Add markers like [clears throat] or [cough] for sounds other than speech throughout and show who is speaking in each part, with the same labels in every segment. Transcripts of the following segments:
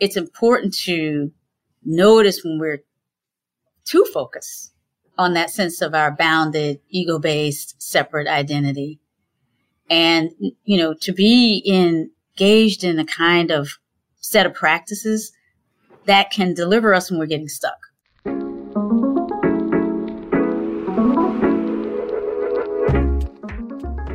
Speaker 1: it's important to notice when we're too focused on that sense of our bounded, ego based, separate identity. And, you know, to be engaged in a kind of set of practices that can deliver us when we're getting stuck.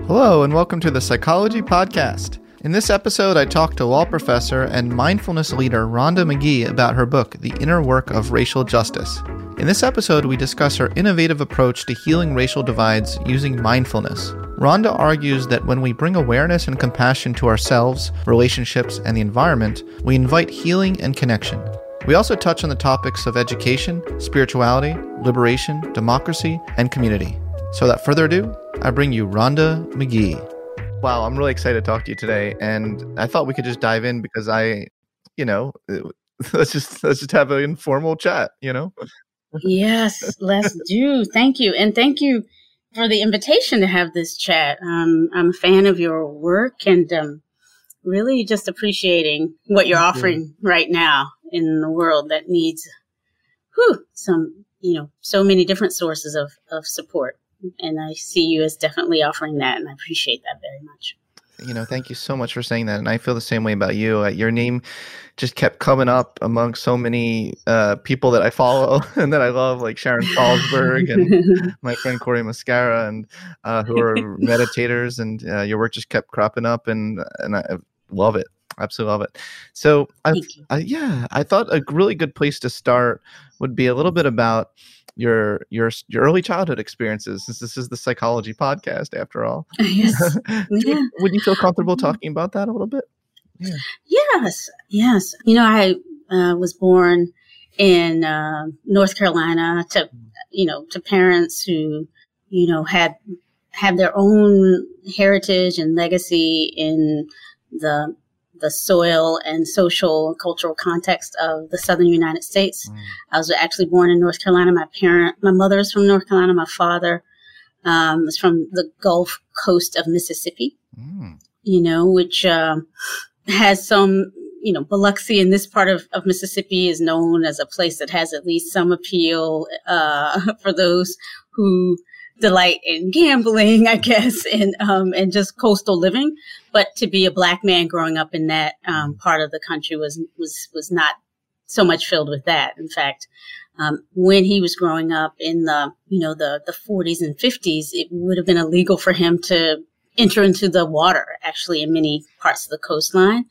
Speaker 2: Hello, and welcome to the Psychology Podcast. In this episode, I talked to law professor and mindfulness leader Rhonda Magee about her book, The Inner Work of Racial Justice. In this episode, we discuss her innovative approach to healing racial divides using mindfulness. Rhonda argues that when we bring awareness and compassion to ourselves, relationships, and the environment, we invite healing and connection. We also touch on the topics of education, spirituality, liberation, democracy, and community. So, without further ado, I bring you Rhonda Magee. Wow, I'm really excited to talk to you today, and I thought we could just dive in because I, you know, [laughs] let's just let's just have an informal chat. You know.
Speaker 1: yes, let's do. Thank you, and thank you for the invitation to have this chat. Um, I'm a fan of your work, and um, really just appreciating what you're offering you. right now in the world that needs, whew, some you know, so many different sources of of support and I see you as definitely offering that, and I appreciate that very much.
Speaker 2: You know, thank you so much for saying that, and I feel the same way about you. Uh, your name just kept coming up among so many uh, people that I follow [laughs] and that I love, like Sharon Salzberg and [laughs] my friend Cory Muscara, and uh, who are [laughs] meditators, and uh, your work just kept cropping up, and and I love it absolutely love it. So, I, yeah, I thought a really good place to start would be a little bit about your your your early childhood experiences since this is the psychology podcast after all [laughs]
Speaker 1: yes [laughs]
Speaker 2: yeah. would you feel comfortable mm-hmm. talking about that a little bit
Speaker 1: yeah. yes yes you know i uh, was born in uh, north carolina to mm. you know to parents who you know had have their own heritage and legacy in the the soil and social cultural context of the southern United States. Mm. I was actually born in North Carolina. My parent, my mother is from North Carolina. My father um, is from the Gulf Coast of Mississippi. Mm. You know, which uh, has some you know, Biloxi in this part of, of Mississippi is known as a place that has at least some appeal uh, [laughs] for those who delight in gambling, I guess, and um, and just coastal living. But to be a black man growing up in that um, part of the country was was was not so much filled with that. In fact, um, when he was growing up in the you know the the 40s and 50s, it would have been illegal for him to enter into the water actually in many parts of the coastline.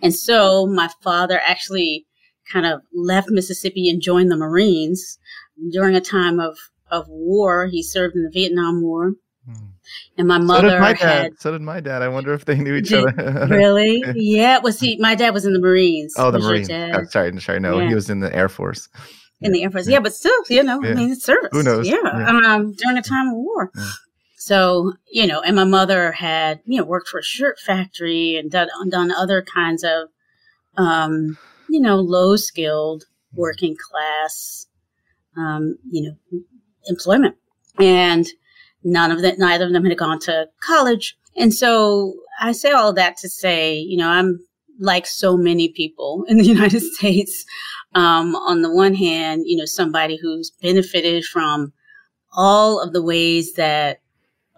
Speaker 1: And so my father actually kind of left Mississippi and joined the Marines during a time of of war. He served in the Vietnam War. Hmm. And my mother so
Speaker 2: did my
Speaker 1: dad.
Speaker 2: Had, so did my dad. I wonder if they knew each did, other. [laughs]
Speaker 1: really? [laughs] Yeah. Was he? My dad was in the Marines.
Speaker 2: Oh, the Marines. Oh, sorry, sorry. No, yeah. he was in the Air Force.
Speaker 1: In the Air Force, yeah, but still, you know, yeah. I mean, it's service.
Speaker 2: Who knows?
Speaker 1: Yeah, yeah. Um, during a time of war. So, you know, and my mother had, you know, worked for a shirt factory and done, done other kinds of, um, you know, low skilled, working class, um, you know, employment. And none of that, neither of them had gone to college. And so I say all that to say, you know, I'm like so many people [laughs] in the United States. Um, on the one hand, you know, somebody who's benefited from all of the ways that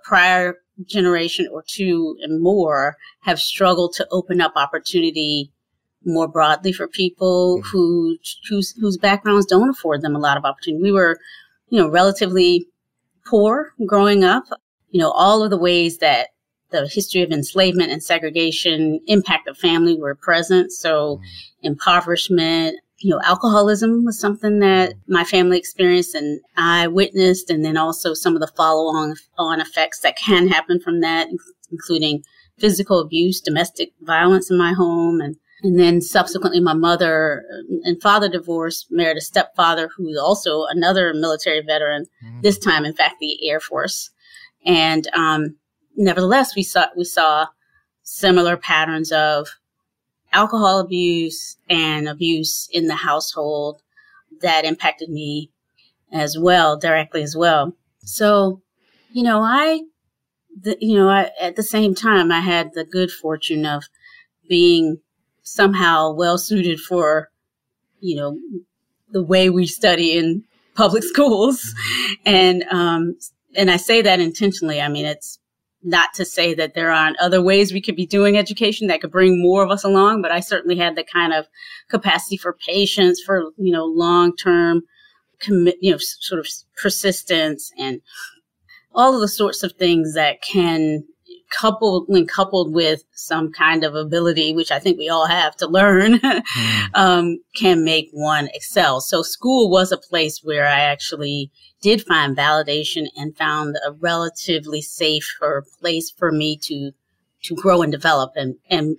Speaker 1: prior generation or two and more have struggled to open up opportunity more broadly for people mm-hmm. who whose whose backgrounds don't afford them a lot of opportunity. We were, you know, relatively poor growing up. You know, all of the ways that the history of enslavement and segregation impact of family were present. So mm-hmm. impoverishment, you know, alcoholism was something that my family experienced and I witnessed. And then also some of the follow on, on effects that can happen from that, including physical abuse, domestic violence in my home. And, and then subsequently my mother and father divorced, married a stepfather who was also another military veteran, mm-hmm. this time, in fact, the Air Force. And, um, nevertheless, we saw, we saw similar patterns of alcohol abuse and abuse in the household that impacted me as well, directly as well. So, you know, I, the, you know, I, at the same time, I had the good fortune of being somehow well suited for, you know, the way we study in public [laughs] schools. And, um, and I say that intentionally. I mean, it's not to say that there aren't other ways we could be doing education that could bring more of us along, but I certainly had the kind of capacity for patience, for, you know, long term commit, you know, sort of persistence and all of the sorts of things that can coupled when coupled with some kind of ability, which I think we all have to learn, [laughs] mm. um, can make one excel. So school was a place where I actually did find validation and found a relatively safer place for me to to grow and develop and and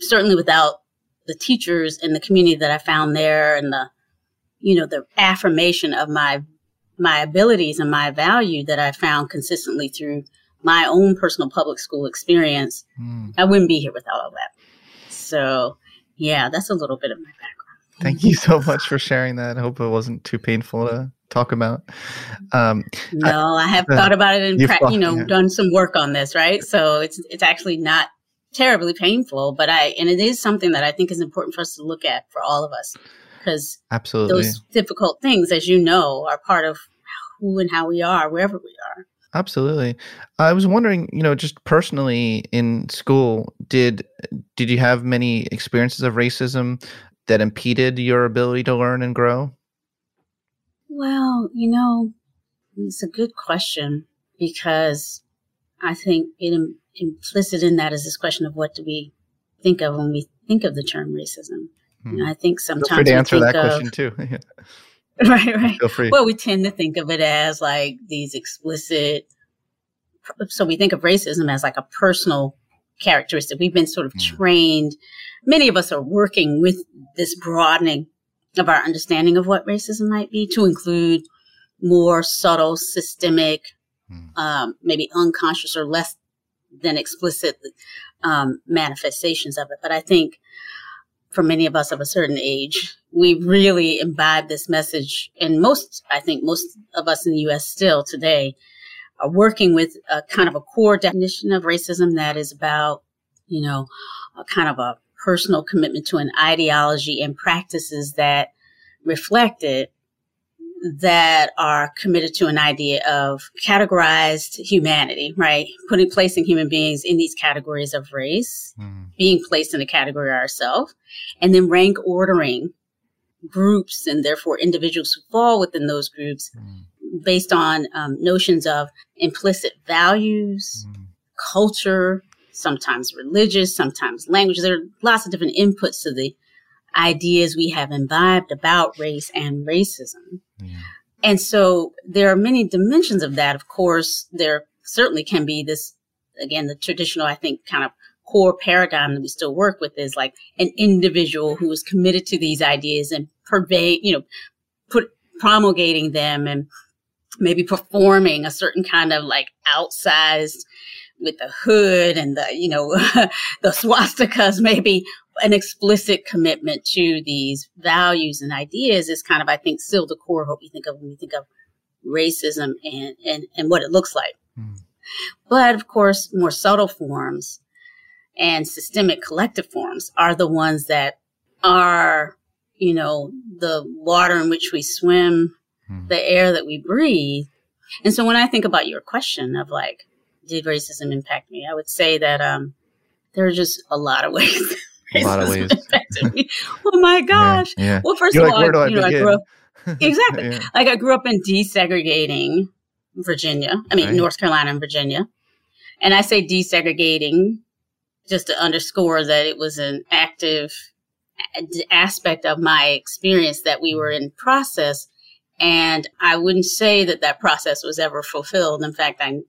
Speaker 1: certainly without the teachers and the community that I found there and the you know the affirmation of my my abilities and my value that I found consistently through my own personal public school experience, mm. I wouldn't be here without all that. So, yeah, that's a little bit of my background.
Speaker 2: Thank you so much for sharing that. I hope it wasn't too painful to talk about.
Speaker 1: Um, no, I, I have uh, [laughs] thought about it and pra- you know yeah. done some work on this, right? So it's it's actually not terribly painful, but I and it is something that I think is important for us to look at for all of us because
Speaker 2: absolutely
Speaker 1: those difficult things, as you know, are part of who and how we are wherever we are.
Speaker 2: Absolutely. I was wondering, you know, just personally in school, did did you have many experiences of racism that impeded your ability to learn and grow?
Speaker 1: Well, you know, it's a good question because I think it implicit in that is this question of what do we think of when we think of the term racism. Hmm. I think sometimes Feel
Speaker 2: free to answer that of, question too. [laughs] [laughs]
Speaker 1: right, right. Feel free. Well, we tend to think of it as like these explicit. So we think of racism as like a personal characteristic. We've been sort of mm. trained. Many of us are working with this broadening of our understanding of what racism might be to include more subtle, systemic, mm. um, maybe unconscious or less than explicit um, manifestations of it. But I think for many of us of a certain age, we really imbibe this message. And most, I think most of us in the U.S. still today are working with a kind of a core definition of racism that is about, you know, a kind of a personal commitment to an ideology and practices that reflect it that are committed to an idea of categorized humanity, right? Putting, placing human beings in these categories of race, mm. being placed in a category ourselves, and then rank ordering groups and therefore individuals who fall within those groups mm. based on um, notions of implicit values, mm. culture, sometimes religious, sometimes language. There are lots of different inputs to the ideas we have imbibed about race and racism. And so there are many dimensions of that. Of course, there certainly can be this, again, the traditional, I think, kind of core paradigm that we still work with is like an individual who is committed to these ideas and pervade, you know, put promulgating them and maybe performing a certain kind of like outsized with the hood and the, you know, [laughs] the swastikas maybe an explicit commitment to these values and ideas is kind of, I think, still the core of what we think of when we think of racism and, and, and what it looks like. Mm. But of course, more subtle forms and systemic collective forms are the ones that are, you know, the water in which we swim, mm. the air that we breathe. And so when I think about your question of like, did racism impact me? I would say that um, there are just a lot of [laughs] ways.
Speaker 2: A lot of ways.
Speaker 1: oh my [laughs] gosh. Yeah, yeah. Well, 1st of all, like, you know, I grew up [laughs] exactly. yeah. Like I grew up in desegregating Virginia. I mean, right. North Carolina and Virginia. And I say desegregating just to underscore that it was an active aspect of my experience that we were mm-hmm. in process. And I wouldn't say that that process was ever fulfilled. In fact, I,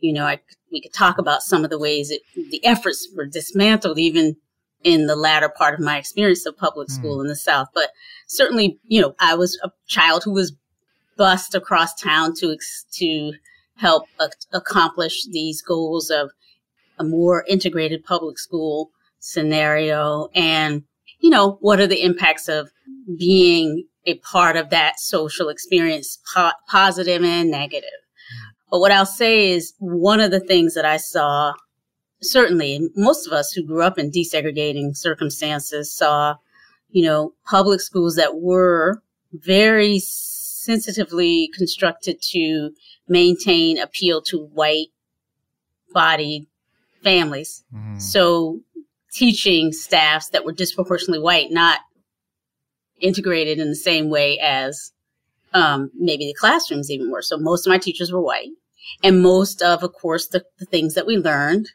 Speaker 1: you know, I, we could talk about some of the ways it, the efforts were dismantled even in the latter part of my experience of public hmm. school mm. in the South. But certainly, you know, I was a child who was bused across town to, to help accomplish these goals of a more integrated public school scenario and you know what are the impacts of being a part of that social experience po- positive and negative but what i'll say is one of the things that i saw certainly most of us who grew up in desegregating circumstances saw you know public schools that were very sensitively constructed to maintain appeal to white bodied families. Mm. So teaching staffs that were disproportionately white, not integrated in the same way as um, maybe the classrooms even were. So most of my teachers were white. And most of, of course, the, the things that we learned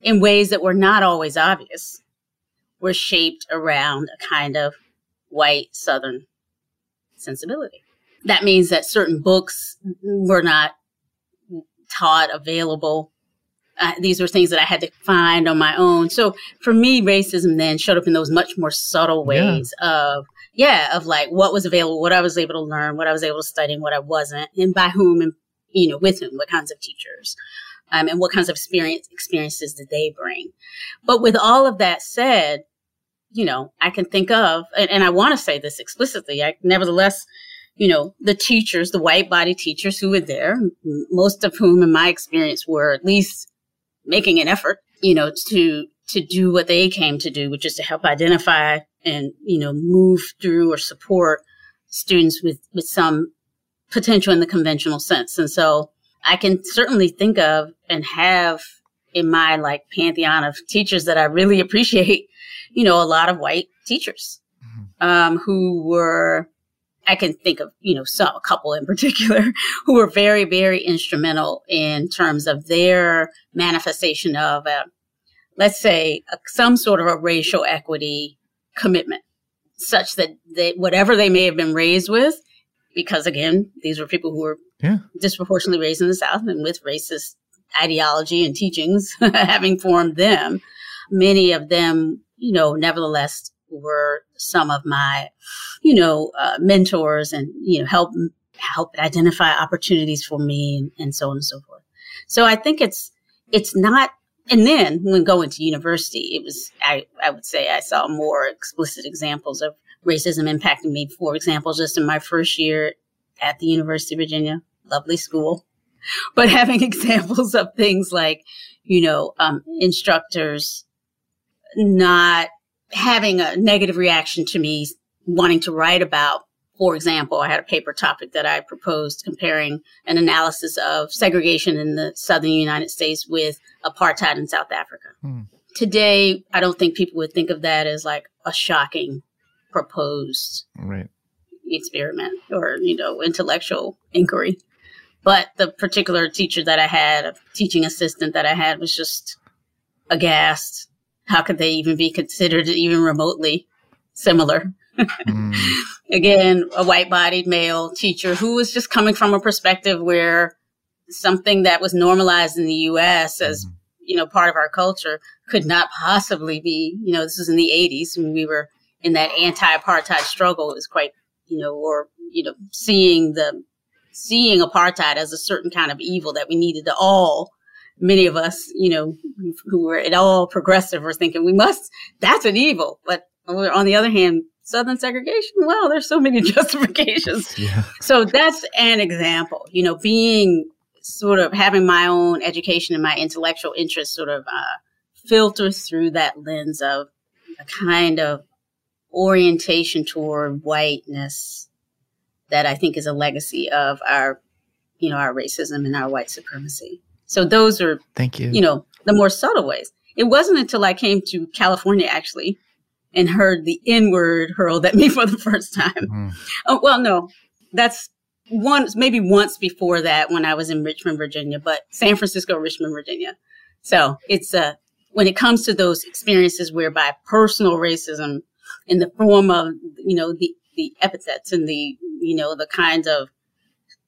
Speaker 1: in ways that were not always obvious were shaped around a kind of white Southern sensibility. That means that certain books were not taught available uh, these were things that I had to find on my own. So for me, racism then showed up in those much more subtle ways yeah. of, yeah, of like what was available, what I was able to learn, what I was able to study, and what I wasn't, and by whom, and you know, with whom, what kinds of teachers, um, and what kinds of experience experiences did they bring. But with all of that said, you know, I can think of, and, and I want to say this explicitly. I nevertheless you know, the teachers, the white body teachers who were there, most of whom in my experience were at least making an effort, you know, to to do what they came to do, which is to help identify and you know move through or support students with with some potential in the conventional sense. And so I can certainly think of and have in my like pantheon of teachers that I really appreciate, you know, a lot of white teachers mm-hmm. um, who were I can think of, you know, some, a couple in particular [laughs] who were very, very instrumental in terms of their manifestation of, a, let's say, a, some sort of a racial equity commitment, such that they, whatever they may have been raised with, because again, these were people who were yeah. disproportionately raised in the South and with racist ideology and teachings [laughs] having formed them, many of them, you know, nevertheless were some of my, you know, uh, mentors and, you know, help, help identify opportunities for me and, and so on and so forth. So I think it's, it's not, and then when going to university, it was, I, I would say I saw more explicit examples of racism impacting me. For example, just in my first year at the University of Virginia, lovely school, [laughs] but having [laughs] examples of things like, you know, um, instructors not having a negative reaction to me wanting to write about for example, I had a paper topic that I proposed comparing an analysis of segregation in the southern United States with apartheid in South Africa. Hmm. Today, I don't think people would think of that as like a shocking proposed right. experiment or, you know, intellectual inquiry. But the particular teacher that I had, a teaching assistant that I had was just aghast how could they even be considered even remotely similar? mm. [laughs] Again, a white bodied male teacher who was just coming from a perspective where something that was normalized in the US as, mm. you know, part of our culture could not possibly be, you know, this was in the 80s when we were in that anti apartheid struggle. It was quite, you know, or, you know, seeing the, seeing apartheid as a certain kind of evil that we needed to all many of us, you know, who were at all progressive were thinking we must, that's an evil. But on the other hand, Southern segregation, well, there's so many [laughs] justifications. Yeah. So that's an example, you know, being sort of having my own education and my intellectual interests sort of uh, filter through that lens of a kind of orientation toward whiteness that I think is a legacy of our, you know, our racism and our white supremacy. So those are,
Speaker 2: thank you,
Speaker 1: you know, the more subtle ways. It wasn't until I came to California actually and heard the N word hurled at me [laughs] for the first time. Mm-hmm. Oh, well, no, that's once, maybe once before that when I was in Richmond, Virginia, but San Francisco, Richmond, Virginia. So it's uh, when it comes to those experiences whereby personal racism in the form of, you know, the, the epithets and the, you know, the kinds of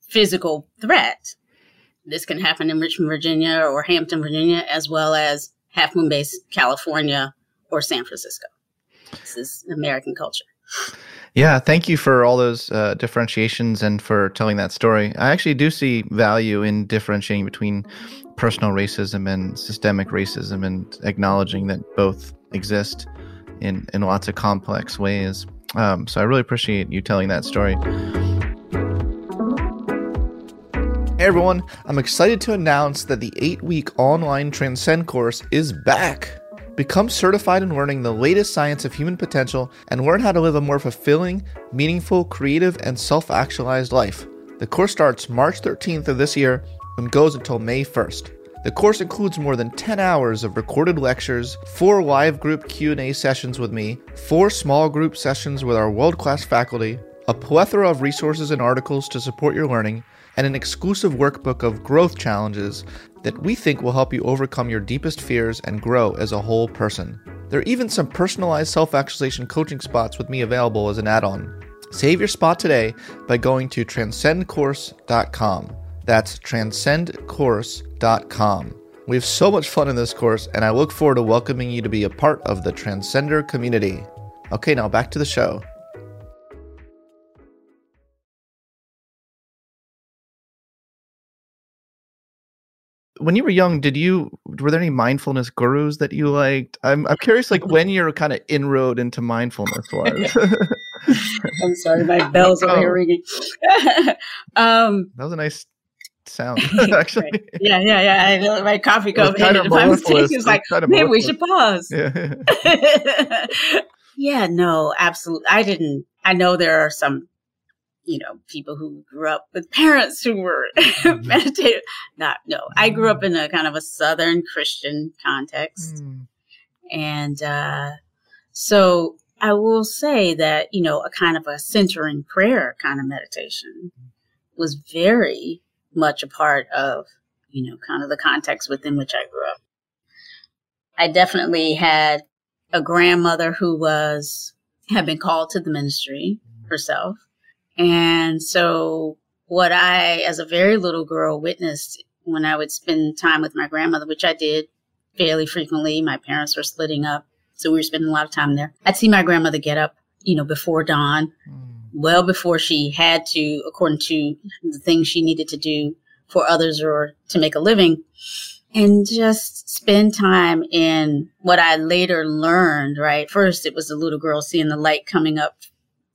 Speaker 1: physical threat. This can happen in Richmond, Virginia or Hampton, Virginia, as well as Half Moon Bay, California or San Francisco. This is American culture.
Speaker 2: Yeah, thank you for all those uh, differentiations and for telling that story. I actually do see value in differentiating between personal racism and systemic racism and acknowledging that both exist in, in lots of complex ways. Um, so I really appreciate you telling that story. Hey everyone, I'm excited to announce that the eight week online Transcend course is back. Become certified in learning the latest science of human potential and learn how to live a more fulfilling, meaningful, creative, and self actualized life. The course starts March 13th of this year and goes until May 1st. The course includes more than 10 hours of recorded lectures, 4 live group Q&A sessions with me, 4 small group sessions with our world-class faculty, a plethora of resources and articles to support your learning, and an exclusive workbook of growth challenges that we think will help you overcome your deepest fears and grow as a whole person. There are even some personalized self actualization coaching spots with me available as an add on. Save your spot today by going to transcendcourse.com. That's transcendcourse.com. We have so much fun in this course, and I look forward to welcoming you to be a part of the Transcender community. Okay, now back to the show. when you were young, did you were there any mindfulness gurus that you liked? I'm I'm curious, like when your kind of inroad into mindfulness was. [laughs]
Speaker 1: I'm sorry, my [laughs] bells are oh. ringing. [laughs]
Speaker 2: um, that was a nice sound, [laughs] [laughs] actually.
Speaker 1: yeah, yeah, yeah. I feel like my coffee cup hit it. I'm it's like, maybe we should pause. Yeah. [laughs] yeah, no, absolutely. I didn't. I know there are some you know, people who grew up with parents who were mm-hmm. meditative. Not, no, I grew up in a kind of a Southern Christian context. Mm. And, uh, so I will say that, you know, a kind of a centering prayer kind of meditation was very much a part of, you know, kind of the context within which I grew up. I definitely had a grandmother who was, had been called to the ministry herself and so what I, as a very little girl, witnessed when I would spend time with my grandmother, which I did fairly frequently. My parents were splitting up. So we were spending a lot of time there. I'd see my grandmother get up, you know, before dawn, mm. Well before she had to, according to the things she needed to do for others or to make a living and just spend time in what I later learned, right? First, it was the little girl seeing the light coming up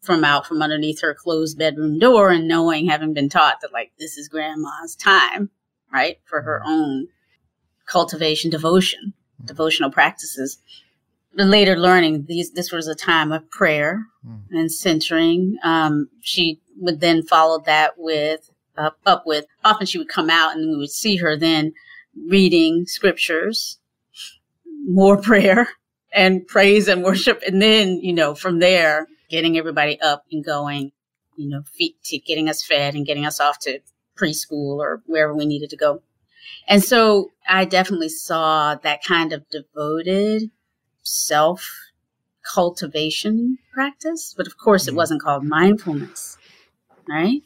Speaker 1: from out from underneath her closed bedroom door and knowing, having been taught that like this is grandma's time, right, for her mm-hmm. own cultivation, devotion, mm. devotional practices. But later learning these, this was a time of prayer mm. and centering. Um, she would then follow that with uh, up with. Often she would come out and we would see her then reading scriptures, more [laughs] prayer and praise and worship, and then you know from there getting everybody up and going, you know, feet to getting us fed and getting us off to preschool or wherever we needed to go. And so I definitely saw that kind of devoted self cultivation practice. But of course, it mm-hmm. wasn't called mindfulness, right?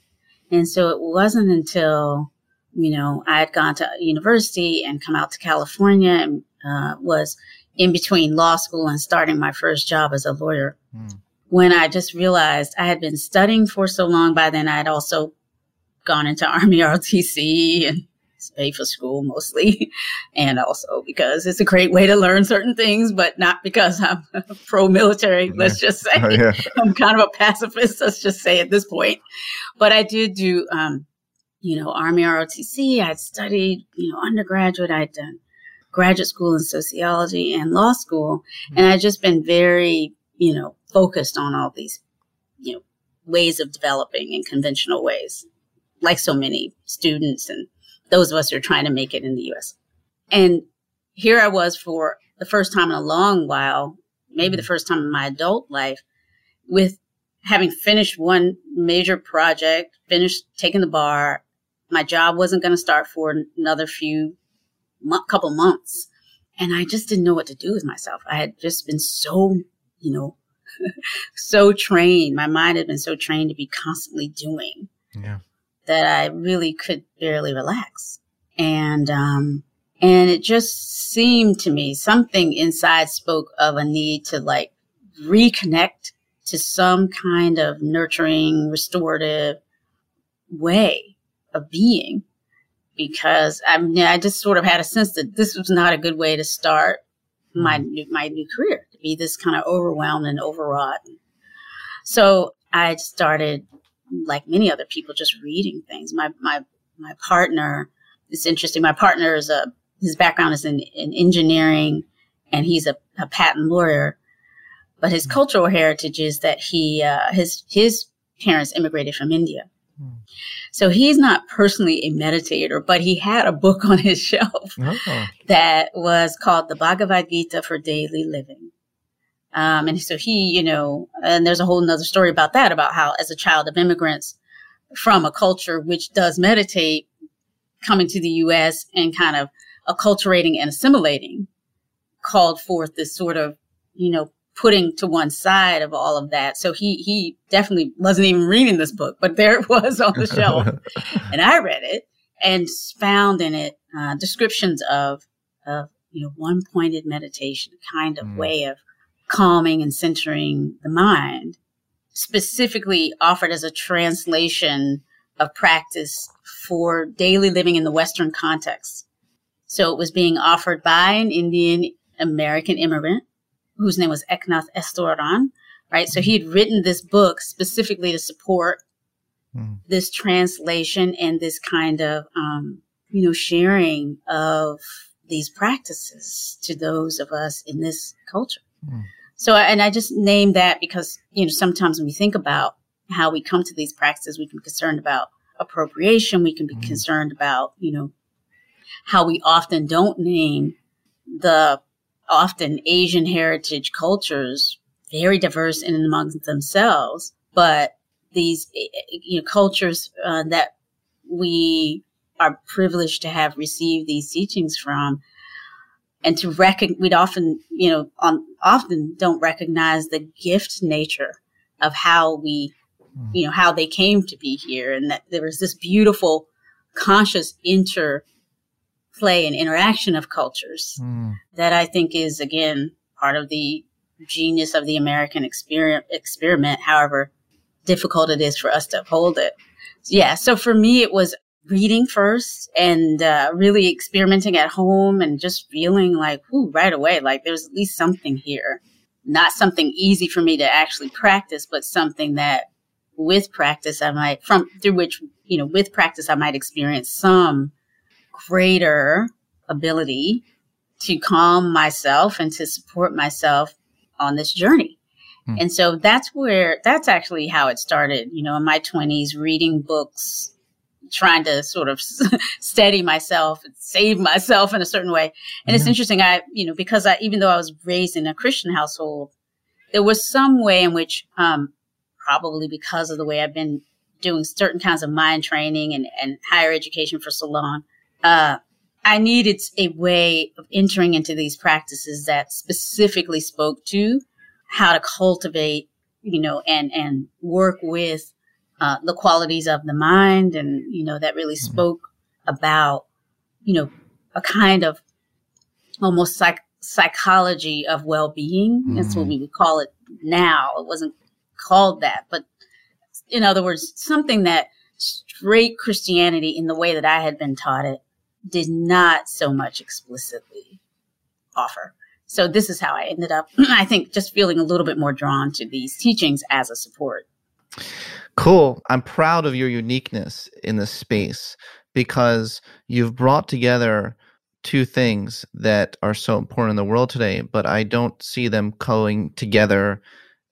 Speaker 1: And so it wasn't until, you know, I had gone to university and come out to California and uh, was in between law school and starting my first job as a lawyer. Mm when I just realized I had been studying for so long. By then, I had also gone into [laughs] Army ROTC and pay for school mostly, [laughs] and also because it's a great way to learn certain things, but not because I'm [laughs] pro military. Yeah. Let's just say oh, yeah. [laughs] I'm kind of a pacifist. Let's just say at this point, but I did do, um, you know, Army ROTC. I'd studied, you know, undergraduate. I'd done graduate school in sociology and law school, mm-hmm. and I'd just been very, you know, focused on all these, you know, ways of developing in conventional ways, like so many students and those of us who are trying to make it in the US. And here I was for the first time in a long while, maybe the first time in my adult life, with having finished one major project, finished taking the bar. My job wasn't going to start for another few couple months. And I just didn't know what to do with myself. I had just been so, you know, [laughs] so trained. My mind had been so trained to be constantly doing yeah. That I really could barely relax. And, um, and it just seemed to me something inside spoke of a need to like reconnect to some kind of nurturing, restorative way of being. Because I mean, I just sort of had a sense that this was not a good way to start my mm-hmm. new, my new career to be this kind of overwhelmed and overwrought. So I started, like many other people, just reading things. My my my partner. It's interesting. My partner is a his background is in, in engineering, and he's a, a patent lawyer. But his mm-hmm. cultural heritage is that he uh, his his parents immigrated from India. Mm. So he's not personally a meditator, but he had a book [laughs] on his shelf oh. that was called the Bhagavad Gita for Daily Living. Um, and so he, you know, and there's a whole nother story about that, about how as a child of immigrants from a culture which does meditate, coming to the U.S. and kind of acculturating and assimilating called forth this sort of, you know, putting to one side of all of that. So he he definitely wasn't even reading this book, but there it was on the shelf, [laughs] and I read it and found in it uh, descriptions of of you know one pointed meditation, kind of mm. way of calming and centering the mind, specifically offered as a translation of practice for daily living in the Western context. So it was being offered by an Indian American immigrant whose name was Eknath Easwaran, right? So he had written this book specifically to support mm. this translation and this kind of, um, you know, sharing of these practices to those of us in this culture. Mm. So, and I just name that because, you know, sometimes when we think about how we come to these practices, we can be concerned about appropriation. We can be mm. concerned about, you know, how we often don't name the often Asian heritage cultures, very diverse in and amongst themselves, but these you know, cultures uh, that we are privileged to have received these teachings from and to recognize, we'd often, you know, on, often don't recognize the gift nature of how we, hmm. you know, how they came to be here and that there was this beautiful conscious inter play and interaction of cultures mm. that I think is again part of the genius of the American experiment, experiment, however difficult it is for us to uphold it. Yeah. So for me, it was reading first and uh, really experimenting at home and just feeling like, ooh, right away, like there's at least something here. Not something easy for me to actually practice, but something that with practice I might, from through which, you know, with practice I might experience some greater ability to calm myself and to support myself on this journey. Hmm. And so that's where, that's actually how it started, you know, in my 20s, reading books, trying to sort of [laughs] steady myself and save myself in a certain way. And mm-hmm. it's interesting. I, you know, because I, even though I was raised in a Christian household, there was some way in which, um, probably because of the way I've been doing certain kinds of mind training and, and higher education for so long, uh, I needed a way of entering into these practices that specifically spoke to how to cultivate, you know, and, and work with, uh, the qualities of the mind and, you know, that really mm-hmm. spoke about, you know, a kind of almost psych- psychology of well-being. Mm-hmm. That's what mm-hmm. we would call it now. It wasn't called that, but in other words, something that straight Christianity in the way that I had been taught it did not so much explicitly offer. So this is how I ended up, [clears throat] I think, just feeling a little bit more drawn to these teachings as a support.
Speaker 2: Cool. I'm proud of your uniqueness in this space because you've brought together two things that are so important in the world today, but I don't see them going together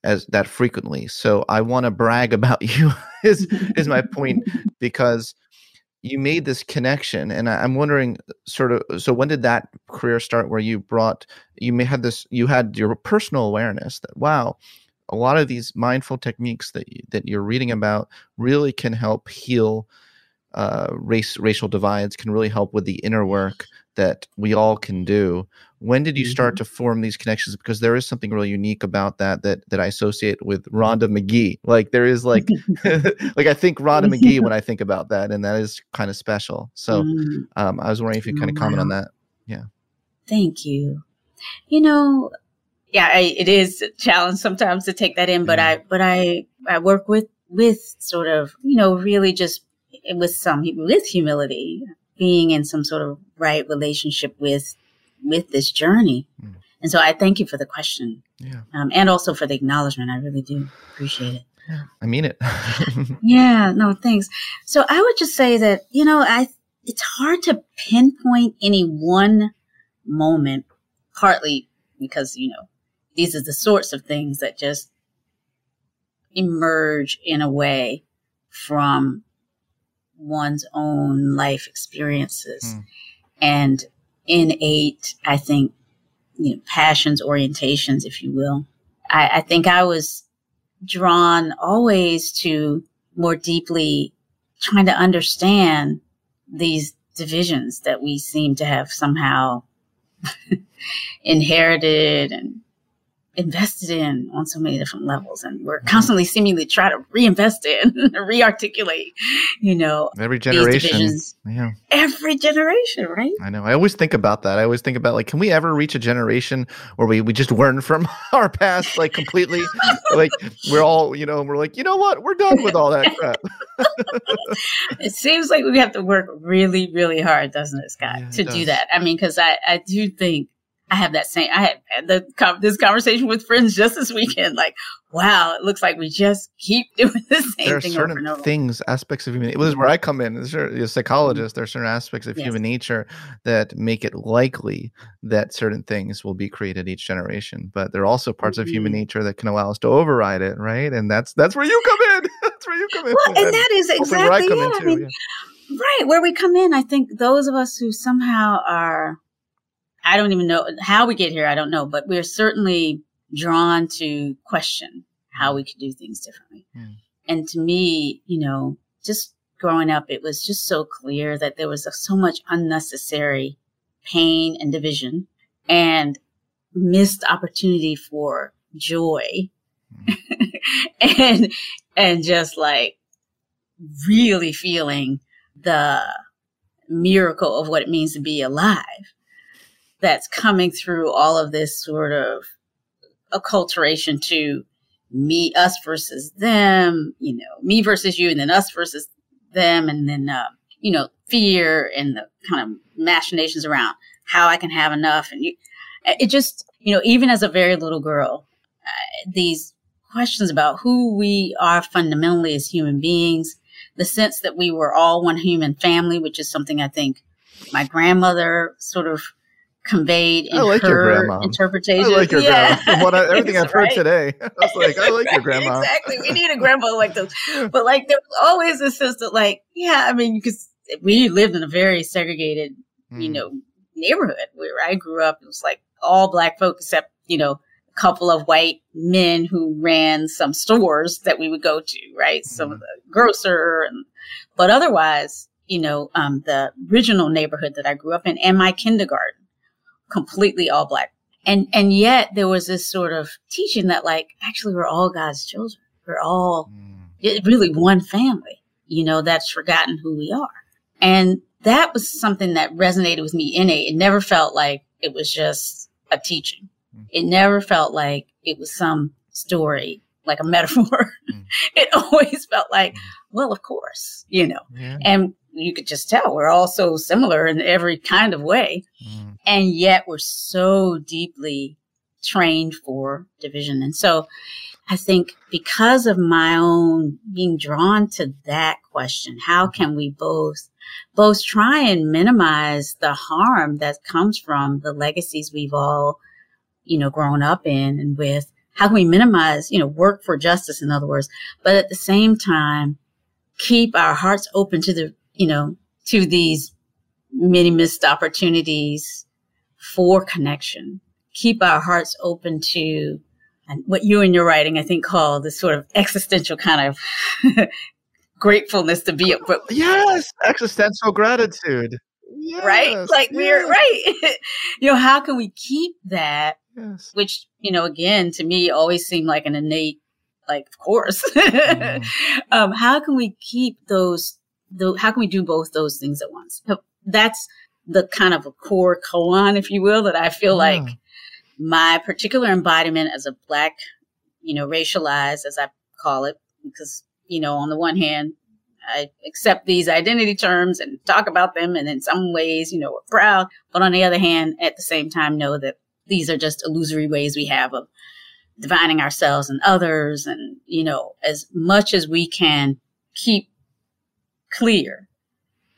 Speaker 2: as that frequently. So I want to brag [laughs] about you is is my point [laughs] because you made this connection and I, am wondering sort of so when did that career start where you brought you may have this you had your personal awareness that wow a lot of these mindful techniques that that you're reading about really can help heal uh, race racial divides can really help with the inner work that we all can do. When did you start mm-hmm. to form these connections? Because there is something really unique about that that that i associate with rhonda magee. Like there is like [laughs] like i think rhonda [laughs] magee when i think about that and that is kind of special. So mm. um, i was wondering if you kind of oh, comment on that. Yeah.
Speaker 1: Thank you. You know yeah I, it is a challenge sometimes to take that in but i but i i work with with sort of you know really just with some with humility being in some sort of right relationship with with this journey. Mm. And so I thank you for the question. Yeah. Um, and also for the acknowledgement. I really do appreciate it.
Speaker 2: Yeah, I mean it. [laughs]
Speaker 1: yeah, no, thanks. So I would just say that, you know, I it's hard to pinpoint any one moment, partly because, you know, these are the sorts of things that just emerge in a way from one's own life experiences. Mm. And innate, I think, you know, passions, orientations, if you will. I, I think I was drawn always to more deeply trying to understand these divisions that we seem to have somehow [laughs] inherited and invested in on so many different levels and we're constantly mm-hmm. seemingly trying to reinvest in [laughs] rearticulate you know
Speaker 2: every generation.
Speaker 1: yeah. Every generation right?
Speaker 2: I know. I always think about that. I always think about like can we ever reach a generation where we, we just learn from [laughs] our past like completely? Like we're all you know we're like you know what? We're done with all that crap. [laughs]
Speaker 1: It seems like we have to work really really hard doesn't it scott yeah, to do that? I mean because i i do think I have that same, I had the, this conversation with friends just this weekend. Like, wow, it looks like we just keep [laughs] doing the same thing. there are thing
Speaker 2: certain
Speaker 1: over
Speaker 2: things, aspects of human, it was where I come in as a psychologist. There are certain aspects of yes. human nature that make it likely that certain things will be created each generation. But there are also parts mm-hmm. of human mm-hmm. nature that can allow us to override it. Right. And that's, that's where you come in. [laughs] that's where you come in.
Speaker 1: Well, and, and that is exactly it. I mean, yeah. Right. Where we come in, I think those of us who somehow are, I don't even know how we get here. I don't know, but we're certainly drawn to question how we could do things differently. Mm. And to me, you know, just growing up, it was just so clear that there was so much unnecessary pain and division and missed opportunity for joy mm. [laughs] and, and just like really feeling the miracle of what it means to be alive that's coming through all of this sort of acculturation to me, us versus them, you know, me versus you, and then us versus them, and then, uh, you know, fear and the kind of machinations around how I can have enough. And you, it just, you know, even as a very little girl, uh, these questions about who we are fundamentally as human beings, the sense that we were all one human family, which is something I think my grandmother sort of conveyed in like her interpretation.
Speaker 2: I like your yeah. grandma. What I, [laughs] everything I've heard right? today, I was like, I like your [laughs] grandma.
Speaker 1: exactly. We need a grandma like those. But like, there was always a sense that, like, yeah, I mean, because we lived in a very segregated, mm. you hmm. know, neighborhood where I grew up. It was like all black folk except, you know, a couple of white men who ran some stores that we would go to, right? Mm. Some of hmm. the grocer and, but otherwise, you know, um, the original neighborhood that I grew up in and my kindergarten completely all black. And, and yet there was this sort of teaching that like, actually we're all God's children. We're all mm. really one family, you know, that's forgotten who we are. And that was something that resonated with me innate. It never felt like it was just a teaching. Mm. It never felt like it was some story, like a metaphor. Mm. [laughs] it always felt like, mm. well, of course, you know, yeah. and you could just tell we're all so similar in every kind of way. Mm. And yet we're so deeply trained for division. And so I think because of my own being drawn to that question, how mm-hmm. can we both both try and minimize the harm that comes from the legacies we've all, you know, grown up in and with? How can we minimize, you know, work for justice, in other words, but at the same time, keep our hearts open to the, you know, to these many missed opportunities for connection. Keep our hearts open to and what you and your writing, I think, call this sort of existential kind of [laughs] gratefulness to be. But
Speaker 2: yes, existential gratitude. Yes,
Speaker 1: right? Like yes. we're right. you know, how can we keep that? Yes. Which, you know, again, to me always seemed like an innate, like, of course. mm. [laughs] um, how can we keep those, the, how can we do both those things at once? That's the kind of a core koan, if you will, that I feel yeah. like my particular embodiment as a black, you know, racialized, as I call it, because, you know, on the one hand, I accept these identity terms and talk about them. And in some ways, you know, we're proud. But on the other hand, at the same time, know that these are just illusory ways we have of divining ourselves and others. And, you know, as much as we can keep clear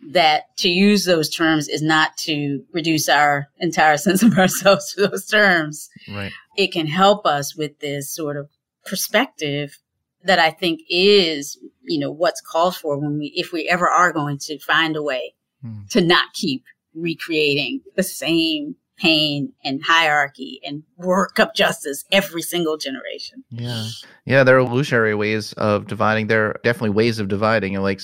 Speaker 1: that to use those terms is not to reduce our entire [laughs] sense of ourselves to those terms.
Speaker 2: Right.
Speaker 1: It can help us with this sort of perspective that I think is, you know, what's called for when we, if we ever are going to find a way hmm. to not keep recreating the same pain and hierarchy and work of justice every single generation.
Speaker 2: Yeah. Yeah. There are illusionary ways of dividing. There are definitely ways of dividing. And like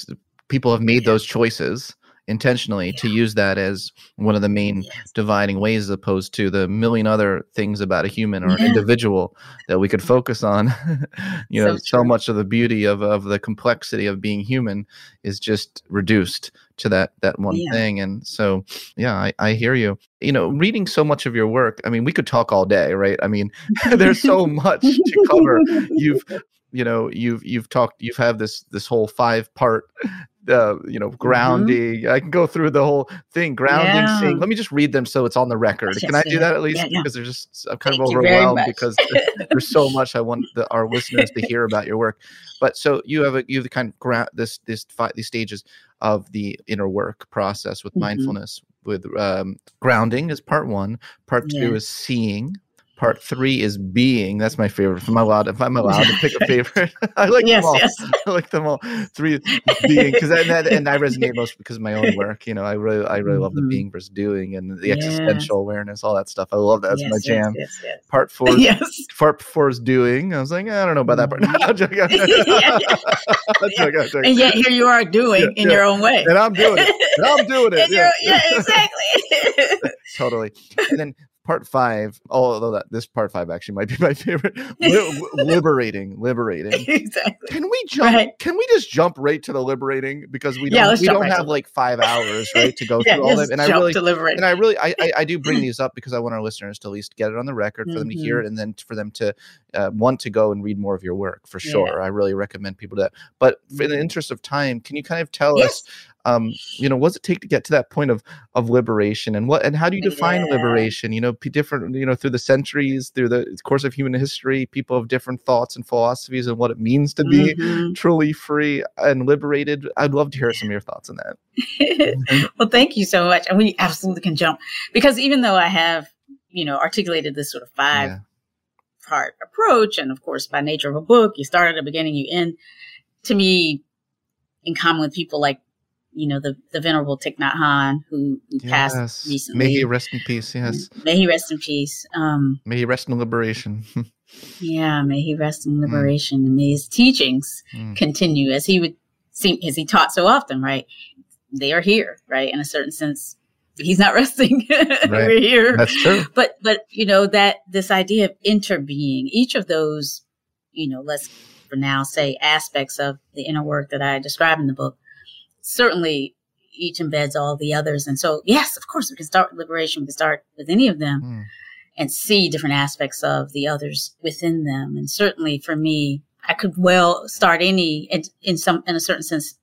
Speaker 2: people have made yeah. those choices intentionally yeah. to use that as one of the main yes. dividing ways as opposed to the million other things about a human or yeah. an individual that we could focus on [laughs] you know so, so, much of the beauty of, of the complexity of being human is just reduced to that that one yeah. thing and so yeah I, I hear you you know reading so much of your work i mean we could talk all day right i mean [laughs] there's so much to cover you've [laughs] you know you've you've talked you've had this this whole five part uh, you know, mm-hmm. grounding. Mm-hmm. I can go through the whole thing. Grounding, yeah. Seeing. Let me just read them so it's on the record. Can I do that at least? Yeah, yeah. Because there's just I'm kind Thank of overwhelmed because there's so much I want the, our listeners to hear about your work. But so you have a you have the kind of ground this this five, these stages of the inner work process with mm-hmm. mindfulness. With um, grounding is part one. Part two is seeing Part three is being. That's my favorite. If I'm allowed, if I'm allowed to pick a [laughs] favorite, [laughs] I like yes, them all. Yes. [laughs] I like them all. Three being because and, and I resonate most because of my own work. You know, I really, I really mm-hmm. love the mm-hmm. being versus doing and the yes. existential awareness, all that stuff. I love that. That's yes, my jam. Yes, yes, Part four, yes. Part four is doing. I was like, I don't know about that part. No, joking,
Speaker 1: And yet here you are doing yeah, in yeah. your own way,
Speaker 2: and I'm doing it. And I'm doing it.
Speaker 1: yeah, yeah, exactly.
Speaker 2: totally. And then part five, although that this part five actually might be my favorite. Li- liberating, liberating.
Speaker 1: Exactly.
Speaker 2: Can we jump? Right. Can we just jump right to the liberating because we don't yeah, we don't right have like five hours right to go [laughs] yeah, through all that. And I really and I really I, I, I do bring [laughs] these up because I want our listeners to at least get it on the record for mm-hmm. them to hear mm-hmm. it and then for them to uh, want to go and read more of your work for sure. Yeah. I really recommend people that. But in the mm-hmm. interest of time, can you kind of tell yes. us um, you know, what does it take to get to that point of of liberation, and what and how do you define yeah. liberation? You know, different, you know, through the centuries, through the course of human history, people have different thoughts and philosophies and what it means to be mm-hmm. truly free and liberated. I'd love to hear some of your thoughts on
Speaker 1: that. [laughs] well, thank you so much, and we absolutely can jump because even though I have, you know, articulated this sort of five. Yeah part approach. And of course, by nature of a book, you start at the beginning, you end. To me, in common with people like you know, the, the venerable Thich Nhat Hanh, who, who yes. passed recently.
Speaker 2: May he rest in peace. Yes.
Speaker 1: May he rest in peace. Um,
Speaker 2: may he rest in liberation. [laughs]
Speaker 1: yeah, may he rest in mm. liberation, mm. and may his teachings mm. continue as he would seem as he taught so often. Right, they are here. Right, in a certain sense, he's not [laughs] resting. [laughs] right. We're here.
Speaker 2: That's true.
Speaker 1: But but you know that this idea of interbeing, each of those, you know, let's for now say aspects of the inner work that I describe in the book certainly each embeds all the others. And so, yes, of course, we can start with liberation. We can start with any of them mm. and see different aspects of the others within them. And certainly for me, I could well start any in, in some, in a certain sense,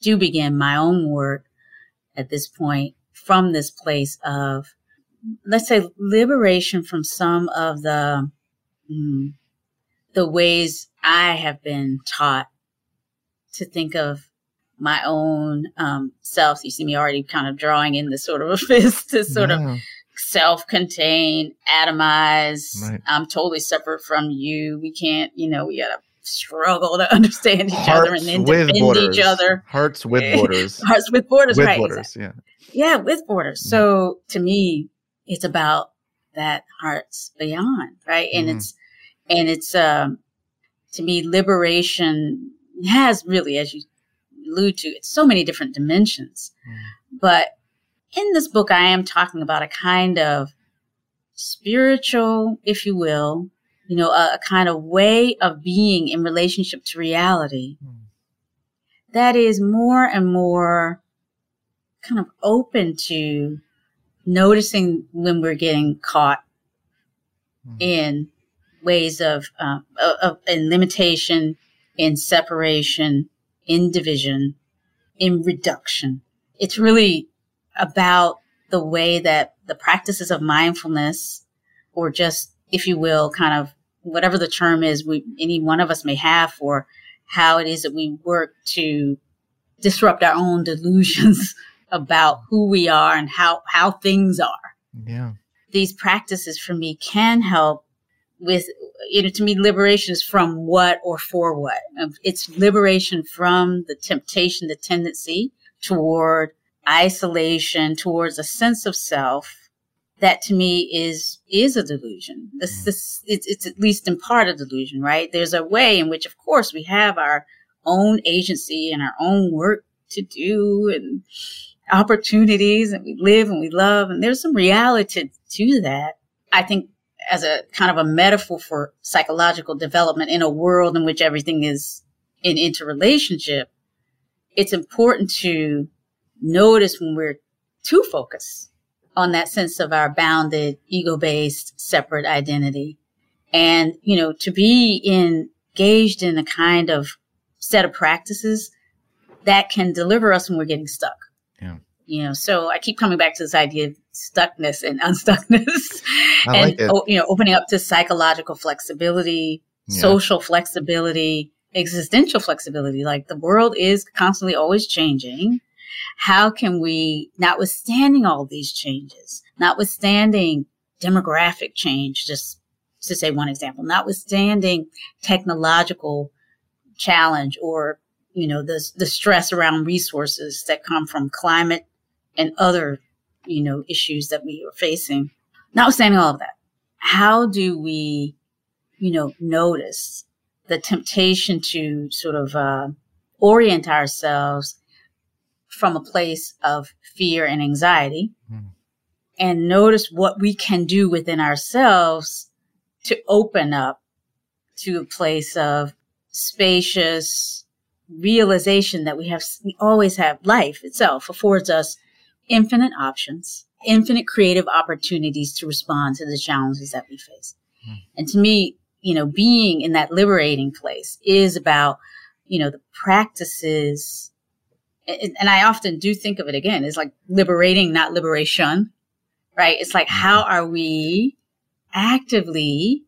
Speaker 1: do begin my own work at this point from this place of, let's say, liberation from some of the, mm, the ways I have been taught to think of my own um, self. You see me already kind of drawing in the sort of [laughs] a fist to sort yeah. of self-contained, atomized. Right. I'm totally separate from you. We can't, you know, we gotta struggle to [laughs] understand each Hearts other and then defend borders. each other.
Speaker 2: Hearts with [laughs] borders.
Speaker 1: Hearts with borders,
Speaker 2: with
Speaker 1: right?
Speaker 2: Borders, exactly. yeah.
Speaker 1: Yeah, with borders. Mm-hmm. So to me, it's about that hearts beyond, right? And mm-hmm. it's and it's um to me liberation has really, as you allude to, it's so many different dimensions. Mm. But in this book, I am talking about a kind of spiritual, if you will, you know, a, a kind of way of being in relationship to reality mm. that is more and more kind of open to noticing when we're getting caught mm. in ways of, uh, of, of in limitation, in separation, in division, in reduction. It's really about the way that the practices of mindfulness, or just, if you will, kind of whatever the term is, we, any one of us may have for how it is that we work to disrupt our own delusions [laughs] about who we are and how, how things are.
Speaker 2: Yeah.
Speaker 1: These practices for me can help with you know to me liberation is from what or for what? It's liberation from the temptation the tendency toward isolation towards a sense of self that to me is is a delusion. This mm. this it's, it's at least in part a delusion right? There's a way in which of course we have our own agency and our own work to do and opportunities and we live and we love and there's some reality to that. I think as a kind of a metaphor for psychological development in a world in which everything is in interrelationship, it's important to notice when we're too focused on that sense of our bounded, ego based, separate identity. And, you know, to be engaged in a kind of set of practices that can deliver us when we're getting stuck.
Speaker 2: Yeah.
Speaker 1: You know, so I keep coming back to this idea of stuckness and unstuckness. And like oh, you know opening up to psychological flexibility yeah. social flexibility existential flexibility. Like the world is constantly always changing. How can we notwithstanding all these changes notwithstanding demographic change just to say one example notwithstanding technological challenge or you know the the stress around resources that come from climate and other you know, issues that we are facing. Notwithstanding all of that, how do we, you know, notice the temptation to sort of uh, orient ourselves from a place of fear and anxiety mm. and notice what we can do within ourselves to open up to a place of spacious realization that we have we always have life itself affords us infinite options, infinite creative opportunities to respond to the challenges that we face. Mm. And to me, you know, being in that liberating place is about, you know, the practices. And I often do think of it again as like liberating, not liberation, right? It's like, how hmm. are we actively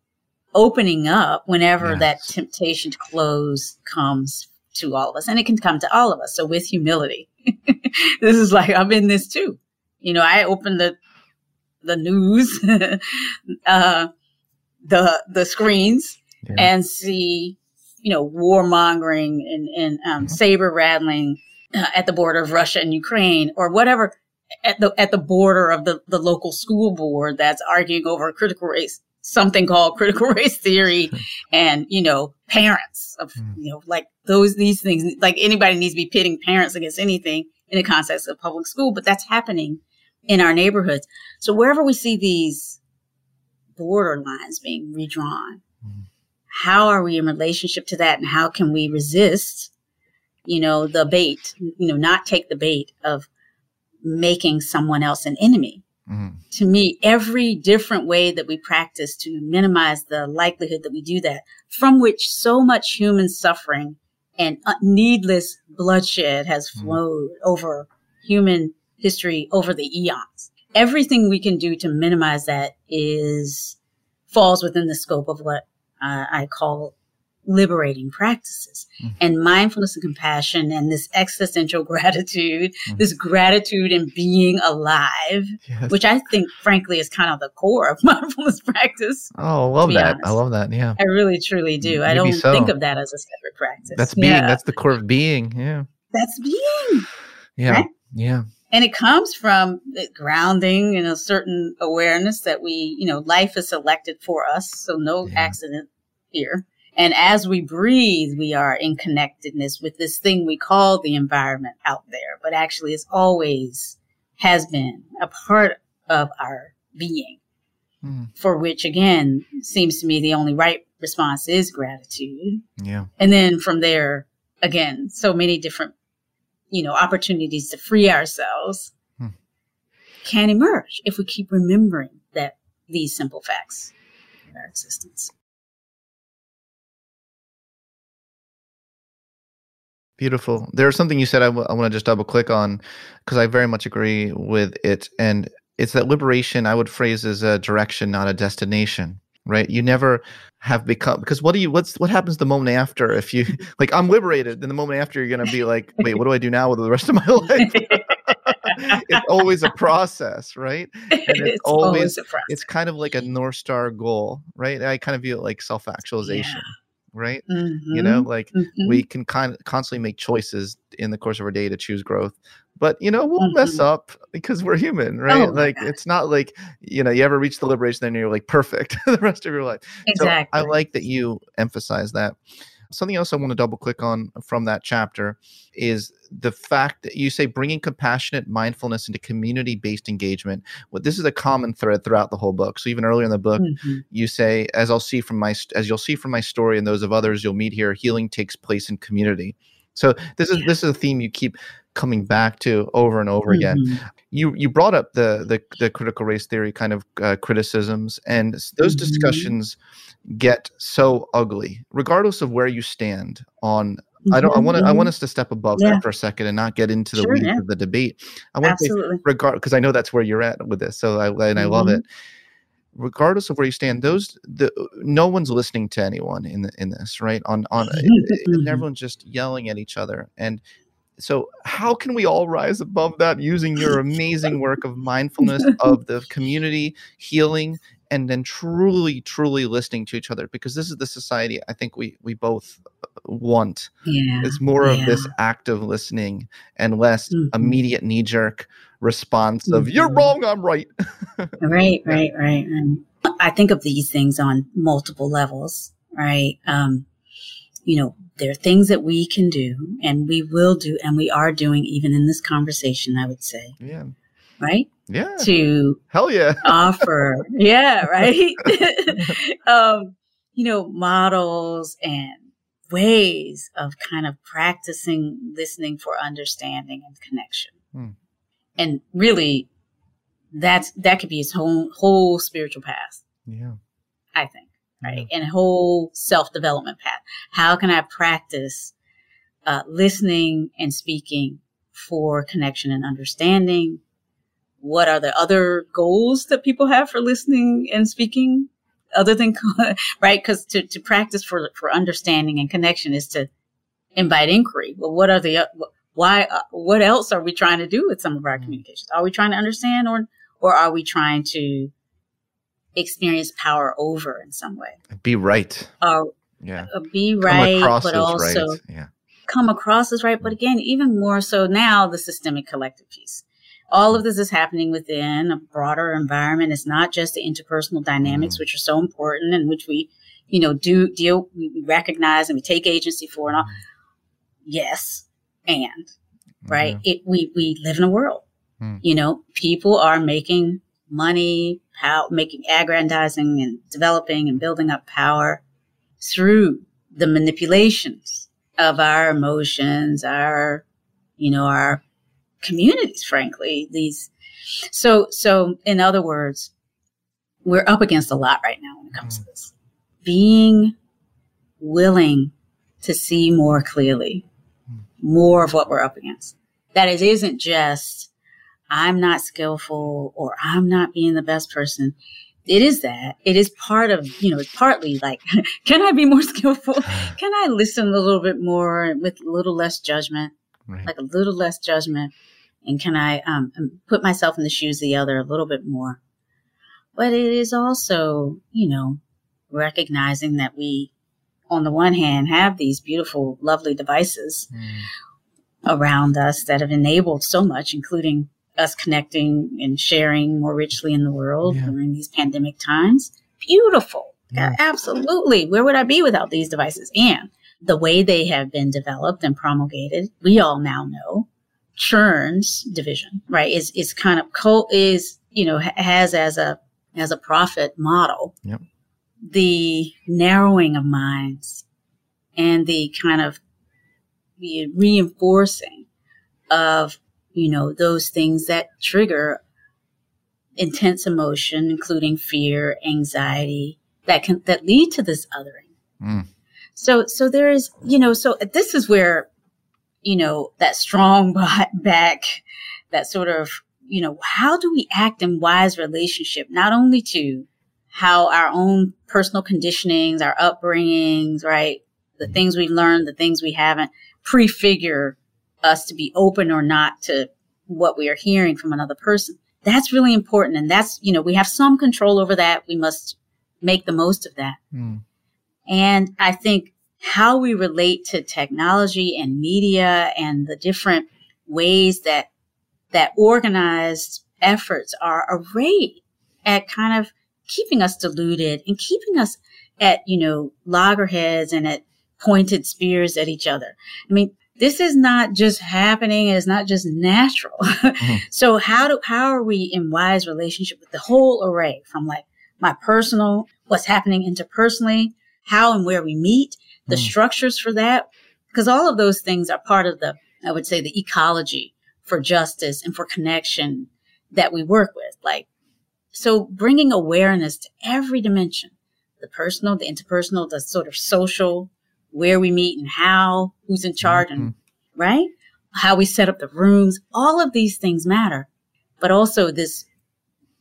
Speaker 1: opening up whenever yes. that temptation to close comes to all of us? And it can come to all of us. So with humility, [laughs] this is like I'm in this too. You know, I open the the news, [laughs] uh, the the screens, yeah. and see you know warmongering and and um, saber rattling uh, at the border of Russia and Ukraine or whatever at the at the border of the the local school board that's arguing over critical race something called critical [laughs] race theory and you know parents of hmm. you know like those these things like anybody needs to be pitting parents against anything in the context of public school but that's happening in our neighborhoods so wherever we see these border lines being redrawn mm. how are we in relationship to that and how can we resist you know the bait you know not take the bait of making someone else an enemy Mm-hmm. To me, every different way that we practice to minimize the likelihood that we do that, from which so much human suffering and uh, needless bloodshed has mm-hmm. flowed mm-hmm. over human history over the eons. Everything we can do to minimize that is falls within the scope of what uh, I call liberating practices mm. and mindfulness and compassion and this existential [laughs] gratitude, mm. this gratitude in being alive, yes. which I think, frankly, is kind of the core of [laughs] mindfulness practice.
Speaker 2: Oh, I love that. Honest. I love that. Yeah.
Speaker 1: I really, truly do. Maybe I don't so. think of that as a separate practice.
Speaker 2: That's being. Yeah. That's the core of being. Yeah.
Speaker 1: That's being.
Speaker 2: Yeah. Right? Yeah.
Speaker 1: And it comes from grounding in a certain awareness that we, you know, life is selected for us. So no yeah. accident here and as we breathe, we are in connectedness with this thing we call the environment out there, but actually it's always has been a part of our being, mm. for which again seems to me the only right response is gratitude.
Speaker 2: Yeah.
Speaker 1: And then from there, again, so many different, you know, opportunities to free ourselves mm. can emerge if we keep remembering that these simple facts of our existence.
Speaker 2: Beautiful. There's something you said I, w- I want to just double click on because I very much agree with it. And it's that liberation I would phrase as a direction, not a destination, right? You never have become because what do you what's what happens the moment after if you [laughs] [laughs] like I'm liberated, then the moment after you're gonna be like, wait, what do I do now with the rest of my [laughs] life? it's always a process, right?
Speaker 1: And it's, it's always, always
Speaker 2: it's kind of like a North Star goal, right? I kind of view it like self actualization. Yeah right? Mm-hmm. You know, like mm-hmm. we can kind of constantly make choices in the course of our day to choose growth. But you know, we'll mm-hmm. mess up because we're human, right? Oh, like it's not like you know, you ever reach the liberation, then you're like perfect [laughs] the rest of your life.
Speaker 1: Exactly.
Speaker 2: So I like that you emphasize that. Something else I want to double click on from that chapter is the fact that you say bringing compassionate mindfulness into community based engagement. Well, this is a common thread throughout the whole book. So even earlier in the book, mm-hmm. you say, as I'll see from my as you'll see from my story and those of others you'll meet here, healing takes place in community. So this is yeah. this is a theme you keep coming back to over and over mm-hmm. again. You you brought up the the, the critical race theory kind of uh, criticisms, and those mm-hmm. discussions get so ugly, regardless of where you stand on. Mm-hmm. I don't. I want to. I want mm-hmm. us to step above yeah. that for a second and not get into the sure, weeds yeah. of the debate. I want Absolutely. to regard because I know that's where you're at with this. So I and I love mm-hmm. it. Regardless of where you stand, those the no one's listening to anyone in the, in this right on on [laughs] and everyone's just yelling at each other and so how can we all rise above that using your amazing work of mindfulness of the community healing and then truly truly listening to each other because this is the society i think we we both uh, want
Speaker 1: yeah,
Speaker 2: it's more yeah. of this active listening and less mm-hmm. immediate knee jerk response mm-hmm. of you're wrong i'm right. [laughs]
Speaker 1: Right right right and i think of these things on multiple levels right? Um you know there are things that we can do and we will do and we are doing even in this conversation i would say.
Speaker 2: Yeah.
Speaker 1: Right
Speaker 2: yeah.
Speaker 1: to
Speaker 2: hell yeah. [laughs]
Speaker 1: offer. Yeah right? [laughs] Um you know models and ways of kind of practicing listening for understanding and connection. Hmm. and really that's that could be his whole whole spiritual path.
Speaker 2: Yeah.
Speaker 1: I think right? Yeah. and whole self-development path. How can i practice uh, listening and speaking for connection and understanding what are the other goals that people have for listening and speaking? Other than [laughs] right? Because to, to practice for for understanding and connection is to invite inquiry. Well what are the why uh, what else are we trying to do with some of our mm. communications? Are we trying to understand or or are we trying to experience power over in some way?
Speaker 2: Be right.
Speaker 1: Uh, yeah. uh, be right but also
Speaker 2: right. Yeah.
Speaker 1: come across as right. But again even more so now the systemic collective piece all of this is happening within a broader environment. It's not just the interpersonal dynamics, mm which are so important and which we, you know, do deal, we recognize and we take agency for and all. mm Yes. And, right. Mm-hmm. It, we, we live in a world, mm you know, people are making money, power, making aggrandizing and developing and building up power through the manipulations of our emotions, our, you know, our communities, frankly. These, so, so in other words, we're up against a lot right now when it comes mm. to this. Being willing to see more clearly, mm. more of what we're up against. That it isn't just I'm not skillful or I'm not being the best person. It is that. It is part of, you know, it's partly like, [laughs] can I be more [laughs] skillful? [laughs] Can I listen a little bit more with a little less judgment? Right. Like a little less judgment. And can I um, um, put myself in the shoes of the other a little bit more? But it is also, you know, recognizing that we, on the one hand, have these beautiful, lovely devices mm. around us that have enabled so much, including us connecting and sharing more richly in the world yeah. during these pandemic times. Beautiful. Yeah. Absolutely. Where would I be without these devices? And the way they have been developed and promulgated, we all now know churns division, right? Is, is kind of co is, you know, has as a, as a profit model, yep. the narrowing of minds and the kind of the reinforcing of you know, those things that trigger intense emotion, including fear, anxiety, that can that lead to this othering. Mm. So, so there is, you know, so this is where, you know, that strong [laughs] back, that sort of, you know, how do we act in wise relationship, not only to how our own personal conditionings, our upbringings, right, the things we've learned, the things we haven't, prefigure us to be open or not to what we are hearing from another person. That's really important. And that's, you know, we have some control over that. We must make the most of that. Mm. And I think how we relate to technology and media and the different ways that that organized efforts are arrayed at kind of keeping us deluded and keeping us at, you know, loggerheads and at pointed spears at each other. I mean, this is not just happening. It's not just natural. [laughs] mm-hmm. So how do, how are we in wise relationship with the whole array from like my personal, what's happening interpersonally, how and where we meet, the mm. structures for that? Because all of those things are part of the, I would say the ecology for justice and for connection that we work with. Like, so bringing awareness to every dimension, the personal, the interpersonal, the sort of social, where we meet and how, who's in charge mm-hmm. and right? How we set up the rooms. All of these things matter. But also this,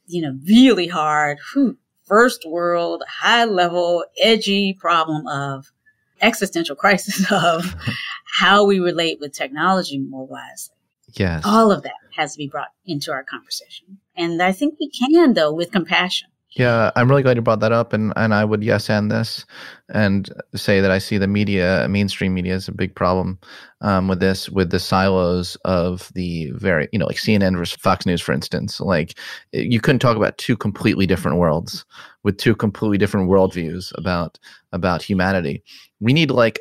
Speaker 1: you know, really hard, whew, first world, high level, edgy problem of existential crisis [laughs] of how we relate with technology more wisely.
Speaker 2: Yes.
Speaker 1: All of that has to be brought into our conversation. And I think we can, though, with compassion.
Speaker 2: Yeah, I'm really glad you brought that up, and and I would yes and this, and say that I see the media, mainstream media, is a big problem um, with this, with the silos of the very, you know, like CNN versus Fox News, for instance. Like you couldn't talk about two completely different worlds with two completely different worldviews about about humanity. We need like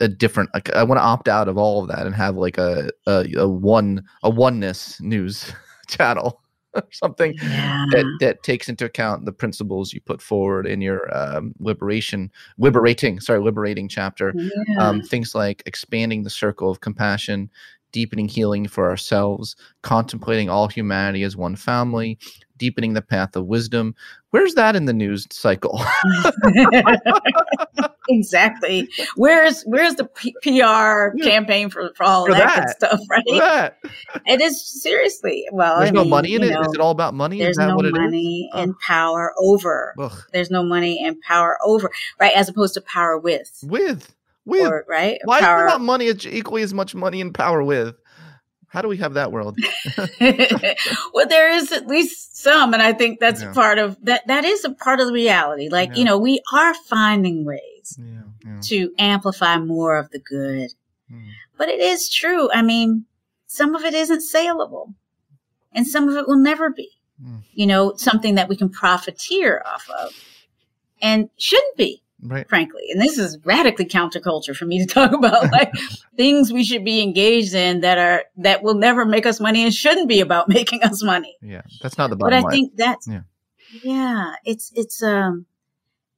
Speaker 2: a different. Like, I want to opt out of all of that and have like a a, a one a oneness news [laughs] channel [laughs] or something yeah. that that takes into account the principles you put forward in your um, liberation liberating sorry liberating chapter um, yeah. um, things like expanding the circle of compassion deepening healing for ourselves contemplating all humanity as one family deepening the path of wisdom. Where's that in the news cycle? [laughs]
Speaker 1: Exactly. Where's where's the P- pr yeah. campaign for, for all for that, that. stuff [laughs] right?
Speaker 2: That.
Speaker 1: it is seriously well
Speaker 2: there's I no mean, money in it. Know, is it all about money?
Speaker 1: There's no money and power over. Ugh. there's no money and power over right? As opposed to power with.
Speaker 2: With with. Or,
Speaker 1: right?
Speaker 2: Why power. is there not money? Equally as much money and power with how do we have that world? [laughs]
Speaker 1: well, there is at least some, and I think that's yeah. part of that. That is a part of the reality. Like yeah. you know, we are finding ways yeah, to amplify more of the good, mm. but it is true. I mean, some of it isn't saleable, and some of it will never be. Mm. You know, something that we can profiteer off of, and shouldn't be right. frankly. And this is radically counterculture for me to [laughs] talk about [laughs] like things we should be engaged in that are that will never make us money and shouldn't be about [laughs] making us money.
Speaker 2: Yeah, that's not the bottom.
Speaker 1: But I think that's yeah. yeah, it's it's um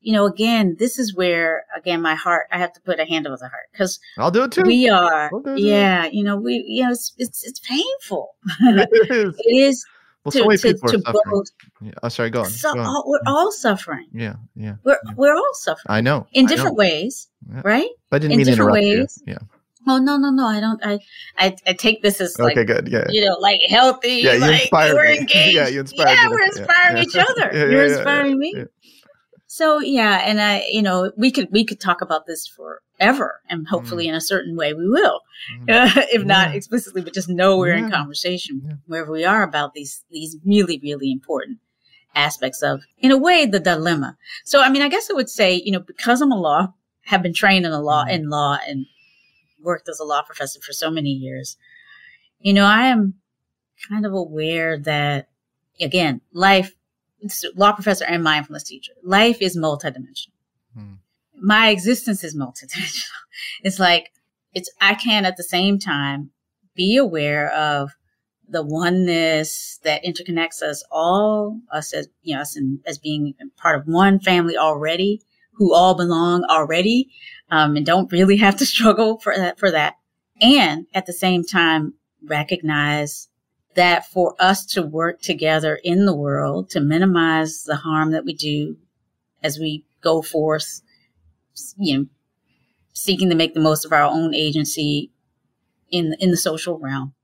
Speaker 1: you know, again, this is where again my heart. I have to put a hand over the heart because
Speaker 2: I'll do it too.
Speaker 1: We are, yeah. You know, we, you know, it's it's, it's painful. it is. it is
Speaker 2: well, to, so many to, people to are suffering. Both. Yeah. Oh, sorry. Go on.
Speaker 1: So,
Speaker 2: go on.
Speaker 1: All, we're mm. all suffering.
Speaker 2: Yeah, yeah.
Speaker 1: We're
Speaker 2: yeah.
Speaker 1: we're all suffering.
Speaker 2: I know
Speaker 1: in different
Speaker 2: know.
Speaker 1: ways, yeah. right?
Speaker 2: I didn't
Speaker 1: in
Speaker 2: mean
Speaker 1: different ways.
Speaker 2: You. Yeah.
Speaker 1: Oh no, no, no! I don't. I, I, I take this as like,
Speaker 2: okay, good, yeah,
Speaker 1: you know, like healthy.
Speaker 2: yeah. You
Speaker 1: like,
Speaker 2: inspire
Speaker 1: we're
Speaker 2: me. [laughs]
Speaker 1: engaged.
Speaker 2: yeah, you inspire.
Speaker 1: yeah,
Speaker 2: me.
Speaker 1: we're inspiring
Speaker 2: yeah.
Speaker 1: each other. [laughs]
Speaker 2: Yeah,
Speaker 1: You're
Speaker 2: yeah, yeah,
Speaker 1: inspiring me.
Speaker 2: Yeah.
Speaker 1: So yeah, and I, you know, we could we could talk about this forever, and
Speaker 2: Mm.
Speaker 1: hopefully in a certain way we will,
Speaker 2: Mhm. [laughs]
Speaker 1: if not explicitly, but just know we're
Speaker 2: Yeah.
Speaker 1: in conversation
Speaker 2: Yeah.
Speaker 1: wherever we are about these these really really important aspects of, in a way, the dilemma. So I mean, I guess I would say, you know, because I'm a law, have been trained in a law
Speaker 2: Mhm.
Speaker 1: in law and worked as a law professor for so many years, you know, I am kind of aware that again, life law professor and mindfulness teacher. Life is multidimensional.
Speaker 2: Hmm.
Speaker 1: My existence is multidimensional. [laughs] It's like it's I can at the same time be aware of the oneness that interconnects us all, us as you know, us in, as being part of one family already, who all belong already, um, and don't really [laughs] have to struggle for that for that. And at the same time recognize that for us to work together in the world to minimize the harm that we do as we go forth, you know, seeking to make the most of our own agency in in the social realm.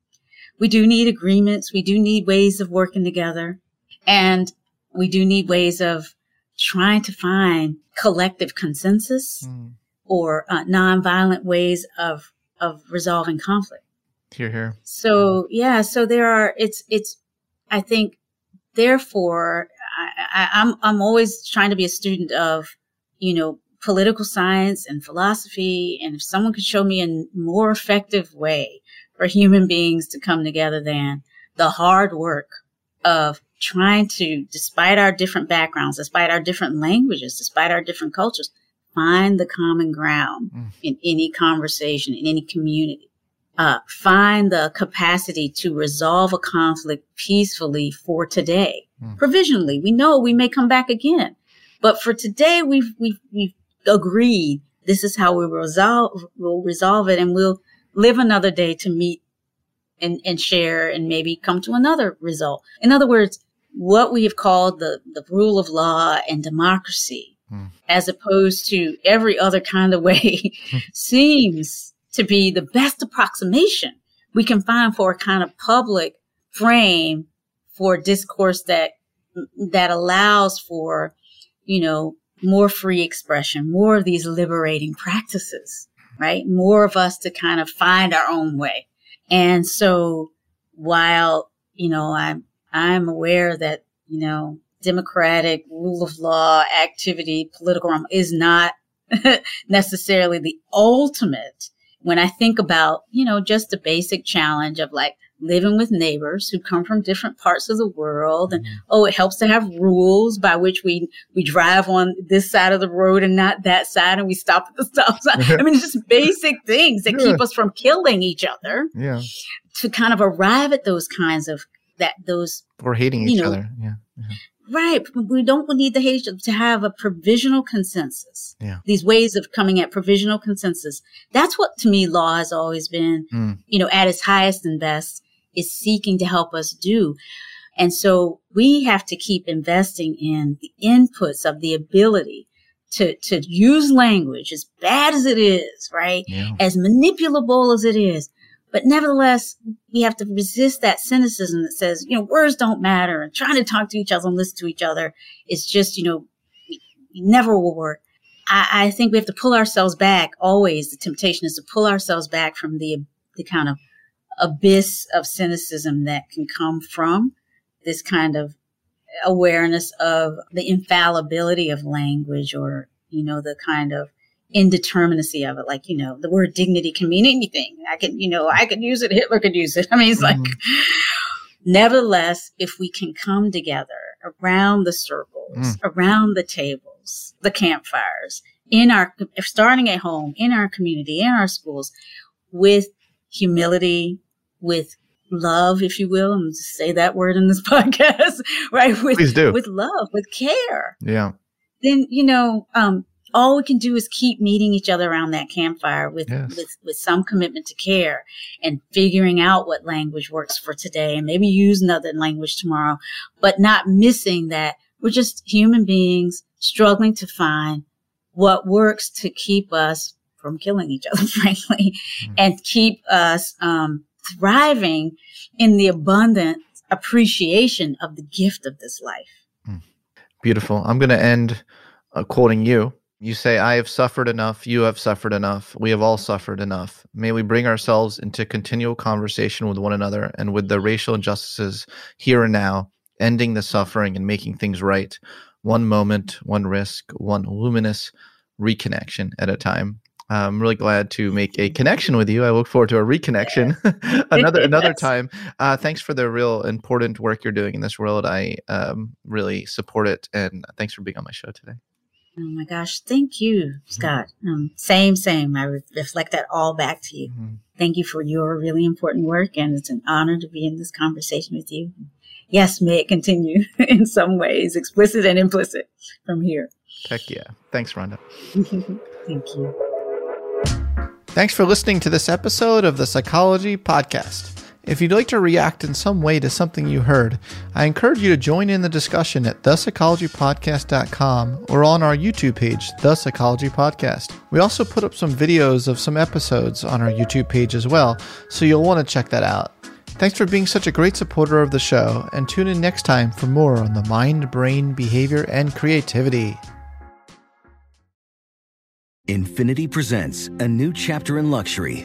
Speaker 1: We do need agreements. We do need ways of working together, and we do need ways of trying to find collective consensus
Speaker 2: Mm.
Speaker 1: or uh, nonviolent ways of of resolving conflict.
Speaker 2: Here, here.
Speaker 1: So yeah, so there are. It's it's. I think, therefore, I, I, I'm I'm always trying to be a student of, you know, political science and philosophy. And if someone could show me a more effective way for human beings to come together than the hard work of trying to, despite our different backgrounds, despite our different languages, despite our different cultures, find the common ground
Speaker 2: Mm.
Speaker 1: in any conversation, in any community uh, find the capacity to resolve a conflict peacefully for today.
Speaker 2: Hmm.
Speaker 1: Provisionally, we know we may come back again, but for today, we've we've we've agreed this is how we resolve we'll resolve it, and we'll live another day to meet and and share and maybe come to another result. In other words, what we have called the the rule of law and democracy,
Speaker 2: Hmm.
Speaker 1: as opposed to every other kind of way, [laughs] seems to be the best approximation we can find for a kind of public frame for discourse that that allows for you know more free expression more of these liberating practices right? More of us to kind of find our own way. And so while you know i'm i'm aware that you know democratic rule of law activity political realm is not [laughs] necessarily the ultimate when I think about, you know, just the basic challenge of like living with neighbors who come from different parts of the world and mm-hmm. oh it helps to have rules by which we we drive on this side of the road and not that side and we stop at the stop sign [laughs] i mean it's just basic things that keep us from killing each other
Speaker 2: Yeah.
Speaker 1: to kind of arrive at those kinds of that those
Speaker 2: Or hating each
Speaker 1: know,
Speaker 2: other. Yeah. Mm-hmm.
Speaker 1: Right. We don't need the hate to have a provisional consensus.
Speaker 2: Yeah.
Speaker 1: These ways of coming at provisional consensus. That's what to me law has always been,
Speaker 2: Mm.
Speaker 1: you know, at its highest and best is seeking to help us do. And so we have to keep investing in the inputs of the ability to, to use language as bad as it is, right?
Speaker 2: Yeah.
Speaker 1: As manipulable as it is. But nevertheless, we have to resist that cynicism that says, you know, words don't matter and trying to talk to each other and listen to each other is just, you know, never will work. I, I think we have to pull ourselves back always. The temptation is to pull ourselves back from the, the kind of abyss of cynicism that can come from this kind of awareness of the infallibility of language or, you know, the kind of indeterminacy of it. Like, you know, the word dignity can mean anything. I can, you know, I could use it. Hitler could use it. [laughs] I mean, it's like,
Speaker 2: Mhm.
Speaker 1: nevertheless, if we can come together around the circles,
Speaker 2: Mm.
Speaker 1: around the tables, the campfires, in our, if starting at home, in our community, in our schools, with humility, with love, if you will. I'm going say that word in this [laughs] podcast, right? With,
Speaker 2: Please do.
Speaker 1: with love, with care
Speaker 2: Yeah.
Speaker 1: then you know um, all we can do is keep meeting each other around that campfire with,
Speaker 2: Yes.
Speaker 1: with with some commitment to care and figuring out what language works for today and maybe use another language tomorrow but not missing that we're just human beings struggling to find what works to keep us from killing each other, [laughs] frankly, mm-hmm. and keep us um, thriving in the abundant appreciation of the gift of this life. Hmm.
Speaker 2: Beautiful. I'm going to end uh, quoting you. You say, I have suffered enough. You have suffered enough. We have all suffered enough. May we bring ourselves into continual conversation with one another and with the racial injustices here and now, ending the suffering and making things right, one moment, one risk, one luminous reconnection at a time. I'm really glad to make a connection with you. I look forward to a reconnection [laughs] another [laughs] another time. Uh, thanks for the real important work you're doing in this world. I um, really support it, and thanks for being on my show today.
Speaker 1: Oh my gosh, thank you, mm-hmm. Scott. Um, same, same. I re- reflect that all back to you. Mm-hmm. Thank you for your really important work, and it's an honor to be in this conversation with you. Yes, may it continue [laughs] in some ways, explicit and implicit, from here.
Speaker 2: Heck yeah. Thanks, Rhonda. [laughs]
Speaker 1: thank you.
Speaker 2: Thanks for listening to this episode of the Psychology Podcast. If you'd like to react in some way to something you heard, I encourage you to join in the discussion at thepsychologypodcast.com or on our YouTube page, The Psychology Podcast. We also put up some videos of some episodes on our YouTube page as well, so you'll want to check that out. Thanks for being such a great supporter of the show, and tune in next time for more on the mind, brain, behavior, and creativity.
Speaker 3: Infiniti presents a new chapter in luxury,